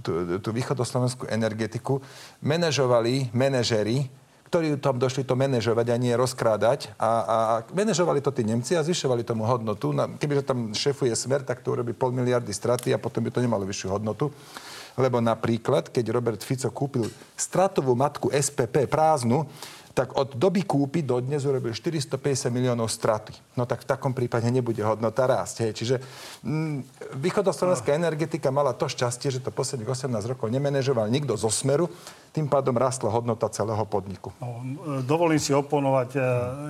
tú, tú východoslovenskú energetiku manažovali manažery, ktorí tam došli to manažovať a nie rozkrádať. A, a a manažovali to tí Nemci a zvyšovali tomu hodnotu. Kebyže tam šefuje smer, tak to urobí pol miliardy straty a potom by to nemalo vyššiu hodnotu. Lebo napríklad, keď Robert Fico kúpil stratovú matku SPP prázdnu, tak od doby kúpy do dnes urobil 450 miliónov straty. No tak v takom prípade nebude hodnota rásť. Hej. Čiže mm, východoslovenská energetika mala to šťastie, že to posledných 18 rokov nemenežoval nikto zo smeru, tým pádom rastla hodnota celého podniku. No, e, dovolím si oponovať. e,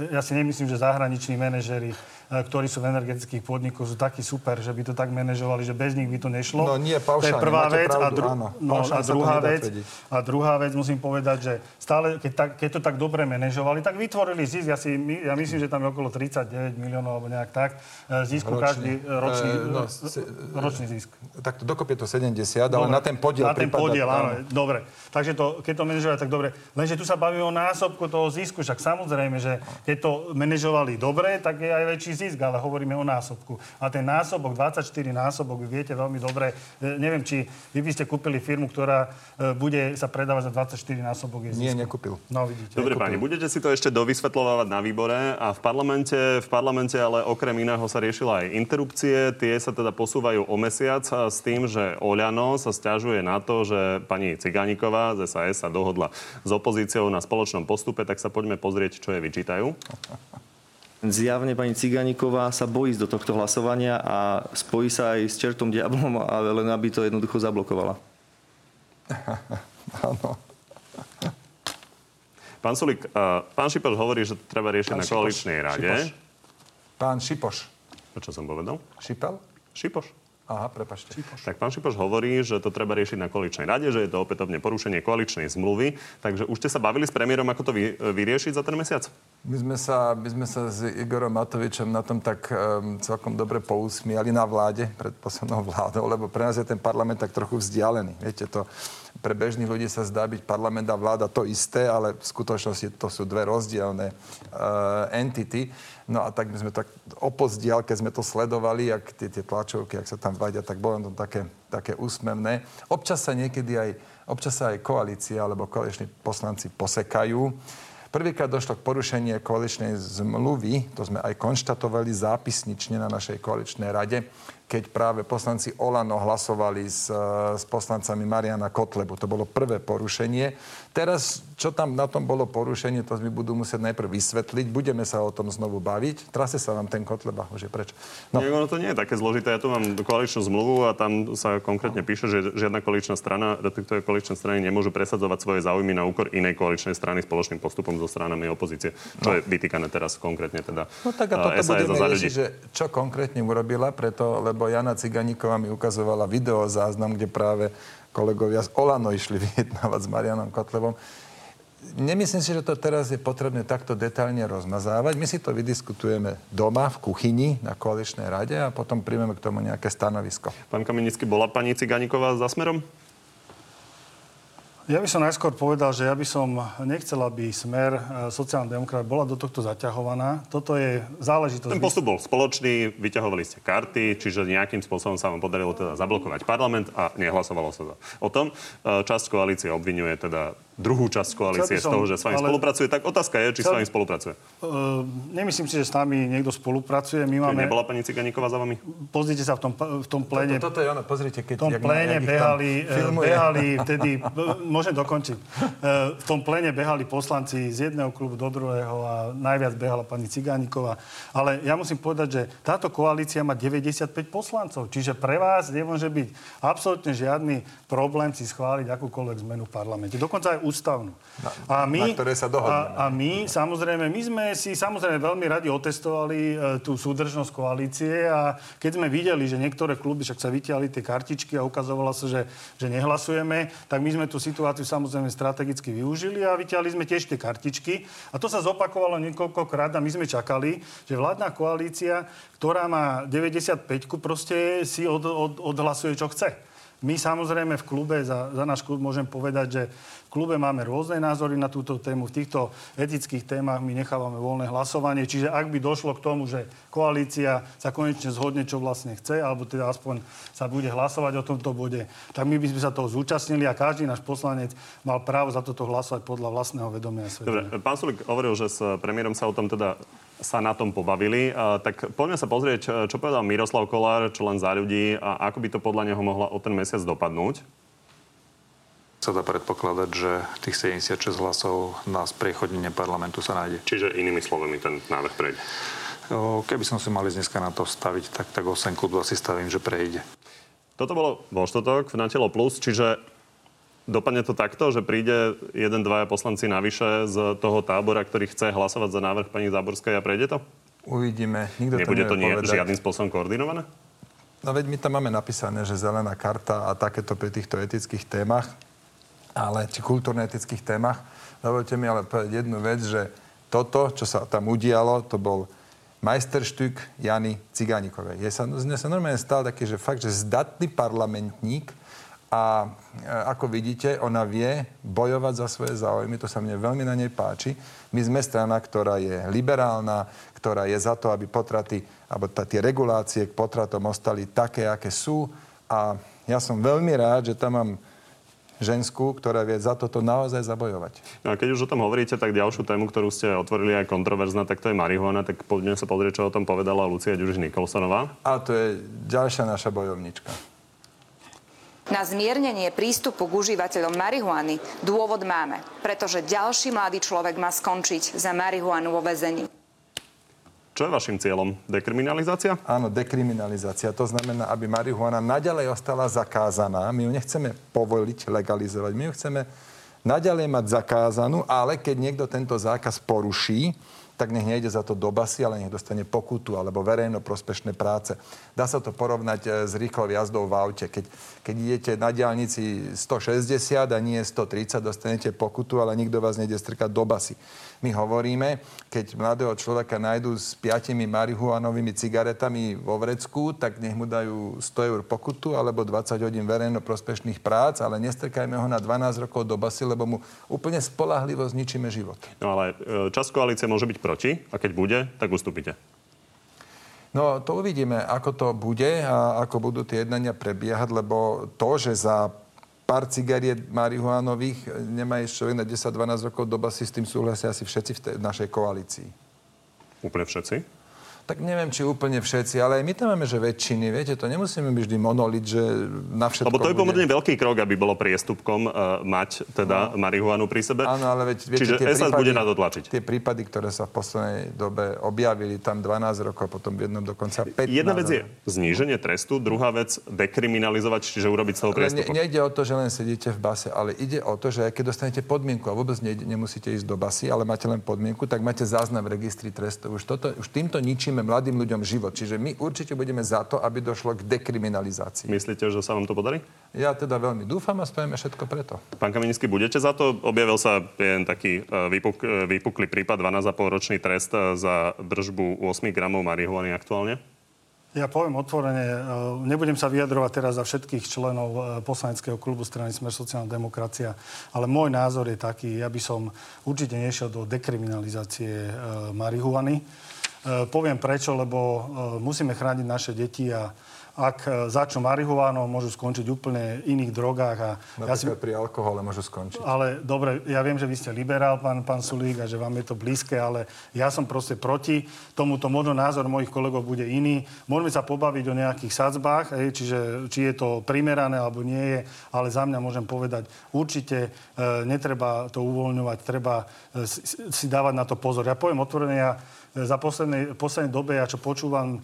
Ja si nemyslím, že zahraniční manažeri, e, ktorí sú v energetických podnikoch, sú takí super, že by to tak manažovali, že bez nich by to nešlo. No nie, To je paušálne, prvá vec. a, pravdu, áno. no, a, Paušálne druhá vec a druhá vec, musím povedať, že stále, keď, tak, keď to tak dobre manažovali, tak vytvorili zisk. Ja, si, ja myslím, že tam je okolo 39 miliónov alebo nejak tak. e, Zisku Ročný. každý e, ročný, E, no, e, se- ročný zisk. Tak to dokopy je to 70, ale na ten podiel Na ten prípada- podiel, áno. Dobre. Takže to, keď to manažovali, tak dobre. Lenže tu sa bavíme o násobku toho zisku. Však samozrejme, že keď to manažovali dobre, tak je aj väčší zisk, ale hovoríme o násobku. A ten násobok, 24 násobok, vy viete veľmi dobre. E, neviem, či vy by ste kúpili firmu, ktorá e, bude sa predávať za 24 násobok je zisku. Nie, nekúpil. No, vidíte. Dobre, páni, budete si to ešte dovysvetľovať na výbore a v parlamente, v parlamente ale okrem iného sa riešila aj interrupcie. Tie sa teda posúvajú o mesiac a s tým, že Oľano sa stiažuje na to, že pani Cigániková z SAS sa dohodla s opozíciou na spoločnom postupe, tak sa poďme pozrieť, čo je vyčítajú. Zjavne pani Ciganíková sa bojí do tohto hlasovania a spojí sa aj s čertom diablom, <laughs> ale len aby to jednoducho zablokovala. <laughs> Áno. Pán Sulík, uh, pán Šipoš hovorí, že treba riešiť Pán na koaličnej rade. Šipoš. Pán Šipoš. Čo som povedal? Šipel? Šipoš. Aha, prepačte. Tak pán Šipoš hovorí, že to treba riešiť na koaličnej rade, že je to opätovne porušenie koaličnej zmluvy. Takže už ste sa bavili s premiérom, ako to vy, vyriešiť za ten mesiac? My sme sa, my sme sa s Igorom Matovičom na tom tak um, celkom dobre pousmiali na vláde, pred poslednou vládou, lebo pre nás je ten parlament tak trochu vzdialený. Viete, to pre bežných ľudí sa zdá byť parlament a vláda to isté, ale v skutočnosti to sú dve rozdielne uh, entity. No a tak my sme tak opozdial, keď sme to sledovali, ak tie, tie tlačovky, ak sa tam vadia, tak bolo to také, také úsmevné. Občas sa niekedy aj, občas sa aj koalícia alebo koaliční poslanci posekajú. Prvýkrát došlo k porušeniu koaličnej zmluvy, to sme aj konštatovali zápisnične na našej koaličnej rade, keď práve poslanci Olano hlasovali s, s poslancami Mariana Kotlebu. To bolo prvé porušenie. Teraz, čo tam na tom bolo porušenie, to mi budú musieť najprv vysvetliť. Budeme sa o tom znovu baviť. Trase sa vám ten Kotleba, už je preč. No. Nie, ono to nie je také zložité. Ja tu mám koaličnú zmluvu a tam sa konkrétne píše, že žiadna koaličná strana, respektíve koaličné strany nemôžu presadzovať svoje záujmy na úkor inej koaličnej strany spoločným postupom so stranami opozície. Čo no. je vytýkané teraz konkrétne teda No tak a toto budeme riešiť, že čo konkrétne urobila, preto, lebo lebo Jana Ciganíková mi ukazovala video záznam, kde práve kolegovia z Olano išli <laughs> vyjednávať s Marianom Kotlebom. Nemyslím si, že to teraz je potrebné takto detailne rozmazávať. My si to vydiskutujeme doma, v kuchyni, na koaličnej rade a potom príjmeme k tomu nejaké stanovisko. Pán Kamenický, bola pani Ciganíková za smerom? Ja by som najskôr povedal, že ja by som nechcel, aby smer e, sociálna demokrat bola do tohto zaťahovaná. Toto je záležitosť... Ten postup bol spoločný, vyťahovali ste karty, čiže nejakým spôsobom sa vám podarilo teda zablokovať parlament a nehlasovalo sa o tom. E, časť koalície obvinuje teda druhú časť koalície som, z toho, že s vami ale... spolupracuje. Tak otázka je, či chcel... s vami spolupracuje. Uh, nemyslím si, že s nami niekto spolupracuje. My máme... Nebola pani Ciganíková za vami? Pozrite sa v tom, v tom pléne. Toto, toto je ono, pozrite, keď... V tom pléne behali, behali <laughs> vtedy, môžem dokončiť, v tom pléne behali poslanci z jedného klubu do druhého a najviac behala pani Ciganíková. Ale ja musím povedať, že táto koalícia má 95 poslancov, čiže pre vás nemôže byť absolútne žiadny problém si schváliť akúkoľvek zmenu v parlamente. Dokonca aj ústavnú. Na, a my, na ktoré sa dohodneme. A, a my, samozrejme, my sme si samozrejme veľmi radi otestovali e, tú súdržnosť koalície a keď sme videli, že niektoré kluby však sa vytiali tie kartičky a ukazovalo sa, že, že nehlasujeme, tak my sme tú situáciu samozrejme strategicky využili a vytiali sme tiež tie kartičky. A to sa zopakovalo niekoľkokrát a my sme čakali, že vládna koalícia, ktorá má 95 proste si od, od, odhlasuje, čo chce. My samozrejme v klube, za, za náš klub môžem povedať, že v klube máme rôzne názory na túto tému. V týchto etických témach my nechávame voľné hlasovanie. Čiže ak by došlo k tomu, že koalícia sa konečne zhodne, čo vlastne chce, alebo teda aspoň sa bude hlasovať o tomto bode, tak my by sme sa toho zúčastnili a každý náš poslanec mal právo za toto hlasovať podľa vlastného vedomia Dobre, pán Sulik hovoril, že s premiérom sa o tom teda sa na tom pobavili. Tak poďme sa pozrieť, čo povedal Miroslav Kolár, čo len za ľudí a ako by to podľa neho mohla o ten mesiac dopadnúť. Sa dá predpokladať, že tých 76 hlasov na spriechodnenie parlamentu sa nájde. Čiže inými slovami ten návrh prejde. Keby som si mali dneska na to staviť, tak, tak 8 klubov si stavím, že prejde. Toto bolo vo štotok v Natelo Plus, čiže Dopadne to takto, že príde jeden, dvaja poslanci navyše z toho tábora, ktorý chce hlasovať za návrh pani Záborskej a prejde to? Uvidíme. Nikto Nebude to, to nie, žiadnym spôsobom koordinované? No veď my tam máme napísané, že zelená karta a takéto pri týchto etických témach, ale či kultúrne-etických témach. Dovolte mi ale povedať jednu vec, že toto, čo sa tam udialo, to bol majsterštük Jany Cigánikovej. Je sa, sa normálne stal taký, že fakt, že zdatný parlamentník, a e, ako vidíte, ona vie bojovať za svoje záujmy, to sa mne veľmi na nej páči. My sme strana, ktorá je liberálna, ktorá je za to, aby potraty, alebo t- tie regulácie k potratom ostali také, aké sú. A ja som veľmi rád, že tam mám ženskú, ktorá vie za toto naozaj zabojovať. No a keď už o tom hovoríte, tak ďalšiu tému, ktorú ste otvorili aj kontroverzná, tak to je marihuana. Tak poďme sa pozrieť, čo o tom povedala Lucia Ďuriš Nikolsonová. A to je ďalšia naša bojovnička. Na zmiernenie prístupu k užívateľom marihuany dôvod máme, pretože ďalší mladý človek má skončiť za marihuanu vo väzení. Čo je vašim cieľom? Dekriminalizácia? Áno, dekriminalizácia. To znamená, aby marihuana naďalej ostala zakázaná. My ju nechceme povoliť, legalizovať. My ju chceme naďalej mať zakázanú, ale keď niekto tento zákaz poruší, tak nech nejde za to do basy, ale nech dostane pokutu alebo verejno prospešné práce. Dá sa to porovnať e, s rýchlou jazdou v aute. Keď, keď idete na diálnici 160 a nie 130, dostanete pokutu, ale nikto vás nejde strkať do basy. My hovoríme, keď mladého človeka nájdú s piatimi marihuanovými cigaretami vo vrecku, tak nech mu dajú 100 eur pokutu alebo 20 hodín verejno prospešných prác, ale nestrkajme ho na 12 rokov do basy, lebo mu úplne spolahlivo zničíme život. No ale e, čas koalície môže byť proti a keď bude, tak ustúpite. No to uvidíme, ako to bude a ako budú tie jednania prebiehať, lebo to, že za pár cigariet marihuánových nemá ísť človek na 10-12 rokov doba si s tým súhlasia asi všetci v tej našej koalícii. Úplne všetci? Tak neviem, či úplne všetci, ale aj my tam máme, že väčšiny, viete, to nemusíme byť vždy monolit, že na všetko Lebo to je bude. pomerne veľký krok, aby bolo priestupkom uh, mať teda no. marihuanu pri sebe. Áno, ale veď, viete, Čiže tie prípady, bude na to tlačiť. Tie prípady, ktoré sa v poslednej dobe objavili, tam 12 rokov, potom v jednom dokonca 15. Jedna vec je zníženie trestu, druhá vec dekriminalizovať, čiže urobiť z toho priestupok. Ne, nejde o to, že len sedíte v base, ale ide o to, že keď dostanete podmienku a vôbec nejde, nemusíte ísť do basy, ale máte len podmienku, tak máte záznam v registri trestov. Už, toto, už týmto ničíme mladým ľuďom život život. Čiže my určite budeme za to, aby došlo k dekriminalizácii. Myslíte, že sa vám to podarí? Ja teda veľmi dúfam a spravíme všetko preto. Pán Kamenický, budete za to? Objavil sa jeden taký e, vypuk, e, vypuklý prípad, 12,5 ročný trest e, za držbu 8 gramov marihuany aktuálne? Ja poviem otvorene, nebudem sa vyjadrovať teraz za všetkých členov poslaneckého klubu strany Smer sociálna demokracia, ale môj názor je taký, ja by som určite nešiel do dekriminalizácie marihuany. E, poviem prečo, lebo e, musíme chrániť naše deti a ak e, začnú marihuánou, môžu skončiť úplne iných drogách. A ja si... pri alkohole môžu skončiť. Ale dobre, ja viem, že vy ste liberál, pán, pán Sulík, a že vám je to blízke, ale ja som proste proti tomuto. Možno názor mojich kolegov bude iný. Môžeme sa pobaviť o nejakých sadzbách, hej, čiže či je to primerané alebo nie je, ale za mňa môžem povedať, určite e, netreba to uvoľňovať, treba e, si, si dávať na to pozor. Ja poviem otvorene, ja za poslednej, poslednej dobe, ja čo počúvam e,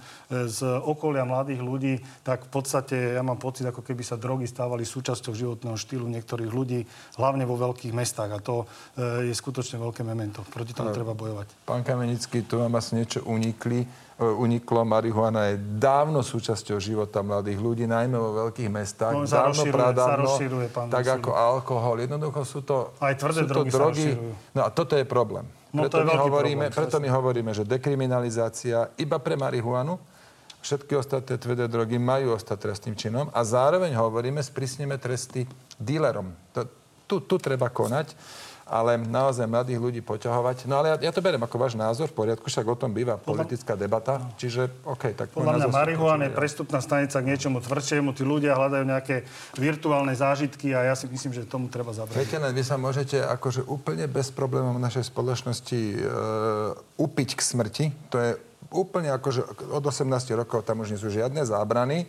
z okolia mladých ľudí, tak v podstate ja mám pocit, ako keby sa drogy stávali súčasťou životného štýlu niektorých ľudí, hlavne vo veľkých mestách. A to e, je skutočne veľké memento. Proti tomu treba bojovať. Pán Kamenický, tu vám asi niečo unikli e, uniklo. Marihuana je dávno súčasťou života mladých ľudí, najmä vo veľkých mestách. No, dávno, pradávno, pán tak ako alkohol. Jednoducho sú to, Aj tvrdé sú drogy, to drogy. No a toto je problém. No, preto, to je my hovoríme, problém, preto my hovoríme, že dekriminalizácia iba pre marihuanu, všetky ostatné tvrdé drogy majú ostať trestným činom a zároveň hovoríme, sprísneme tresty dílerom. To, tu, tu treba konať ale naozaj mladých ľudí poťahovať. No ale ja, ja to beriem ako váš názor, v poriadku, však o tom býva politická debata, čiže OK, tak... Podľa mňa marihuana je prestupná stanica k niečomu tvrdšiemu, tí ľudia hľadajú nejaké virtuálne zážitky a ja si myslím, že tomu treba zabrať. Viete, vy sa môžete akože úplne bez problémov v našej spoločnosti e, upiť k smrti, to je úplne akože od 18 rokov tam už nie sú žiadne zábrany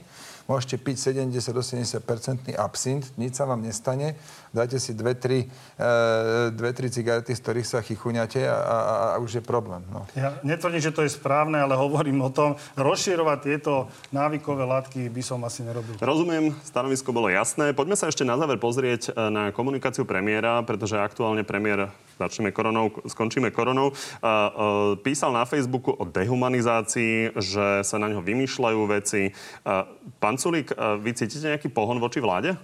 môžete piť 70-80% absint, nič sa vám nestane, dáte si dve, tri, e, dve, tri cigarety, z ktorých sa chychuňate a, a, a už je problém. No. Ja netvrdím, že to je správne, ale hovorím o tom, rozširovať tieto návykové látky by som asi nerobil. Rozumiem, stanovisko bolo jasné. Poďme sa ešte na záver pozrieť e, na komunikáciu premiéra, pretože aktuálne premiér začneme koronou, skončíme koronou, písal na Facebooku o dehumanizácii, že sa na ňo vymýšľajú veci. Pán Sulík, vy cítite nejaký pohon voči vláde?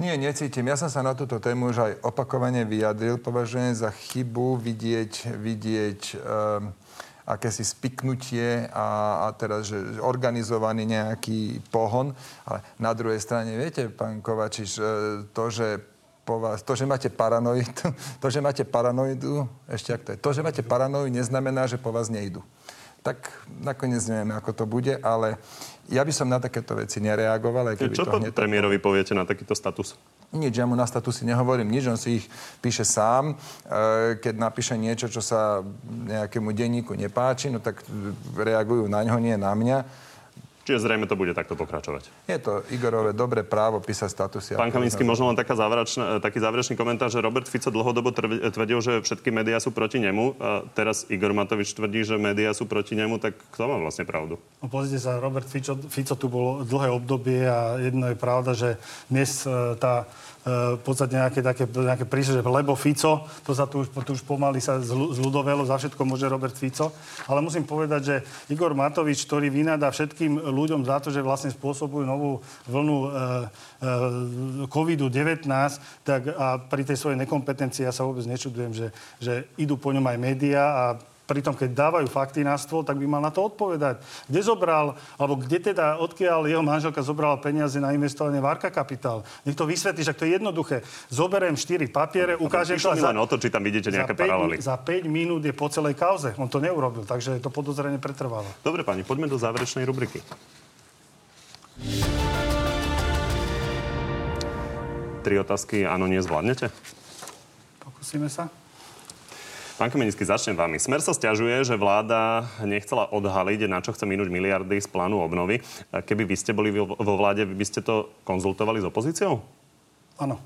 Nie, necítim. Ja som sa na túto tému už aj opakovane vyjadril. Považujem za chybu vidieť, vidieť um, akési spiknutie a, a teraz, že organizovaný nejaký pohon. Ale na druhej strane, viete, pán Kovačiš, e, to, že po vás. To, že máte paranoidu, <laughs> to, že máte paranoidu, ešte ak to je, to, že máte paranoidu, neznamená, že po vás nejdu. Tak nakoniec nevieme, ako to bude, ale ja by som na takéto veci nereagoval. Aj keby Čo to hneď premiérovi poviete na takýto status? Nič, ja mu na statusy nehovorím nič, on si ich píše sám. E, keď napíše niečo, čo sa nejakému denníku nepáči, no tak reagujú na ňo, nie na mňa. Čiže zrejme to bude takto pokračovať. Je to Igorové dobré právo písať statusy. Pán Kaminsky, možno len taká záverečná, taký záverečný komentár, že Robert Fico dlhodobo tvrdil, že všetky médiá sú proti nemu. A teraz Igor Matovič tvrdí, že médiá sú proti nemu, tak kto má vlastne pravdu? No pozrite sa, Robert Fico, Fico tu bolo dlhé obdobie a jedno je pravda, že dnes e, tá v podstate nejaké také nejaké prísle, že lebo Fico, to sa tu už, tu už pomaly sa zľudovelo, za všetko môže Robert Fico. Ale musím povedať, že Igor Matovič, ktorý vynadá všetkým ľuďom za to, že vlastne spôsobujú novú vlnu e, e, COVID-19, tak a pri tej svojej nekompetencii ja sa vôbec nečudujem, že, že idú po ňom aj médiá a pritom keď dávajú fakty na stôl, tak by mal na to odpovedať. Kde zobral, alebo kde teda, odkiaľ jeho manželka zobrala peniaze na investovanie v Arka Kapitál. Nech to vysvetlí, že to je jednoduché. Zoberiem 4 papiere, ukážem to. Za, len o to, či tam vidíte nejaké za 5, paralely. Za 5 minút je po celej kauze. On to neurobil, takže to podozrenie pretrvalo. Dobre, pani, poďme do záverečnej rubriky. Tri otázky, áno, nie zvládnete? Pokúsime sa. Pán Kamenický, začnem vami. Smer sa stiažuje, že vláda nechcela odhaliť, na čo chce minúť miliardy z plánu obnovy. Keby vy ste boli vo vláde, by ste to konzultovali s opozíciou? Áno.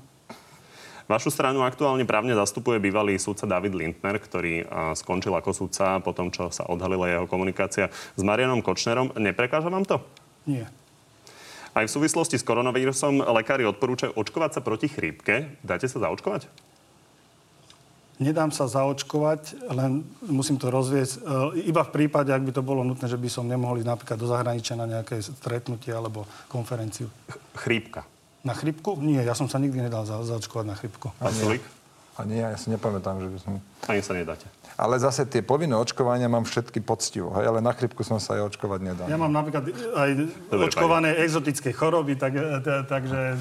Vašu stranu aktuálne právne zastupuje bývalý súdca David Lindner, ktorý skončil ako súdca po tom, čo sa odhalila jeho komunikácia s Marianom Kočnerom. Neprekáža vám to? Nie. Aj v súvislosti s koronavírusom lekári odporúčajú očkovať sa proti chrípke. Dáte sa zaočkovať? Nedám sa zaočkovať, len musím to rozviesť. E, iba v prípade, ak by to bolo nutné, že by som nemohol ísť napríklad do zahraničia na nejaké stretnutie alebo konferenciu. Chrípka. Na chrípku? Nie, ja som sa nikdy nedal za, zaočkovať na chrípku. A nie, a nie, ja si nepamätám, že by som... Ani sa nedáte. Ale zase tie povinné očkovania mám všetky poctivo, hej, ale na chrypku som sa aj očkovať nedal. Ja mám napríklad aj Dobre, očkované pani. exotické choroby, tak, e, takže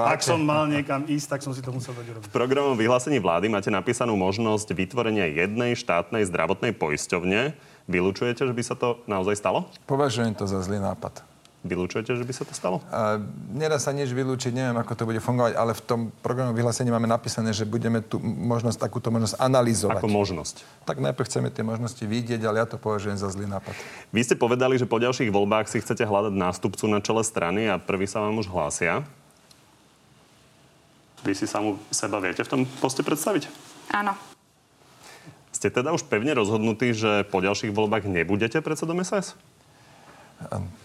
ak som mal niekam ísť, tak som si to musel dať urobiť. V programovom vyhlásení vlády máte napísanú možnosť vytvorenia jednej štátnej zdravotnej poisťovne. Vylúčujete, že by sa to naozaj stalo? Považujem to za zlý nápad. Vylúčujete, že by sa to stalo? A, nedá sa nič vylúčiť, neviem, ako to bude fungovať, ale v tom programu vyhlásení máme napísané, že budeme tu možnosť, takúto možnosť analyzovať. Ako možnosť? Tak najprv chceme tie možnosti vidieť, ale ja to považujem za zlý nápad. Vy ste povedali, že po ďalších voľbách si chcete hľadať nástupcu na čele strany a prvý sa vám už hlásia. Vy si samu seba viete v tom poste predstaviť? Áno. Ste teda už pevne rozhodnutí, že po ďalších voľbách nebudete predsedom SAS?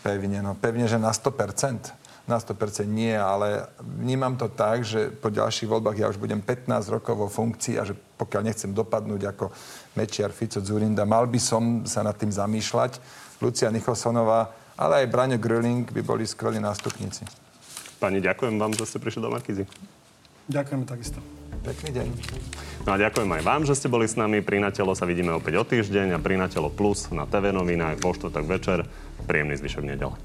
Pevne, no pevne, že na 100%. Na 100% nie, ale vnímam to tak, že po ďalších voľbách ja už budem 15 rokov vo funkcii a že pokiaľ nechcem dopadnúť ako Mečiar, Fico, Zurinda, mal by som sa nad tým zamýšľať. Lucia Nicholsonová, ale aj Braňo Gröling by boli skvelí nástupníci. Pani, ďakujem vám, že ste prišli do Markizy. Ďakujem takisto. Pekný deň. No a ďakujem aj vám, že ste boli s nami. Pri Natelo sa vidíme opäť o týždeň a pri Natelo Plus na TV novinách vo štvrtok večer. Príjemný zvyšok nedele.